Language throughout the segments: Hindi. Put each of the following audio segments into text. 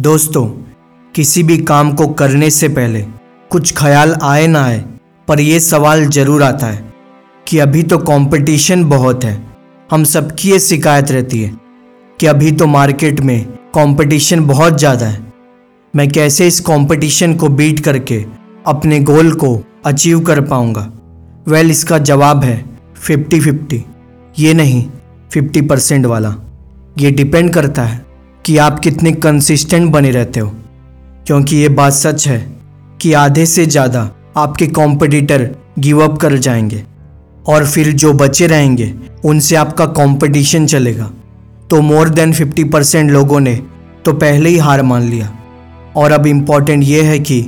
दोस्तों, किसी भी काम को करने से पहले कुछ ख्याल आए ना आए, पर यह सवाल ज़रूर आता है कि अभी तो कंपटीशन बहुत है। हम सबकी ये शिकायत रहती है कि अभी तो मार्केट में कंपटीशन बहुत ज़्यादा है। मैं कैसे इस कंपटीशन को बीट करके अपने गोल को अचीव कर पाऊँगा? वेल इसका जवाब है फिफ्टी फिफ्टी ये नहीं फिफ्टी परसेंट वाला। ये डिपेंड करता है कि आप कितने कंसिस्टेंट बने रहते हो। क्योंकि ये बात सच है कि आधे से ज़्यादा आपके कॉम्पिटिटर गिव अप कर जाएँगे और फिर जो बचे रहेंगे, उनसे आपका कंपटीशन चलेगा। तो मोर देन 50 परसेंट लोगों ने तो पहले ही हार मान लिया। और अब इंपॉर्टेंट ये है कि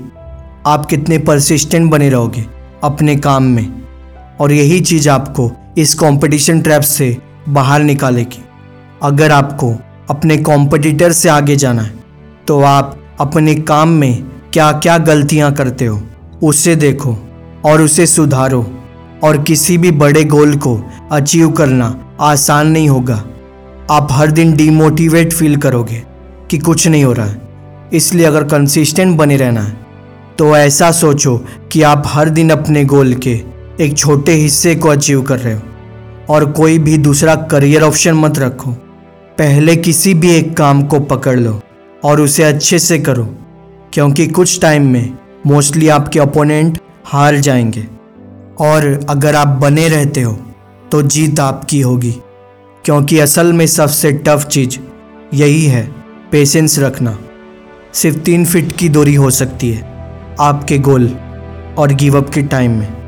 आप कितने परसिस्टेंट बने रहोगे अपने काम में। और यही चीज़ आपको इस कंपटीशन ट्रैप से बाहर निकालेगी। अगर आपको अपने कॉम्पिटिटर से आगे जाना है। तो आप अपने काम में क्या क्या गलतियाँ करते हो, उसे देखो और उसे सुधारो और किसी भी बड़े गोल को अचीव करना आसान नहीं होगा। आप हर दिन डीमोटिवेट फील करोगे कि कुछ नहीं हो रहा है। इसलिए अगर कंसिस्टेंट बने रहना है तो ऐसा सोचो कि आप हर दिन अपने गोल के एक छोटे हिस्से को अचीव कर रहे हो और कोई भी दूसरा करियर ऑप्शन मत रखो। पहले किसी भी एक काम को पकड़ लो और उसे अच्छे से करो, क्योंकि कुछ टाइम में मोस्टली आपके अपोनेंट हार जाएँगे। और अगर आप बने रहते हो तो जीत आपकी होगी, क्योंकि असल में सबसे टफ चीज़ यही है पेशेंस रखना। सिर्फ़ तीन फिट की दूरी हो सकती है, आपके गोल और गिवअप के टाइम में।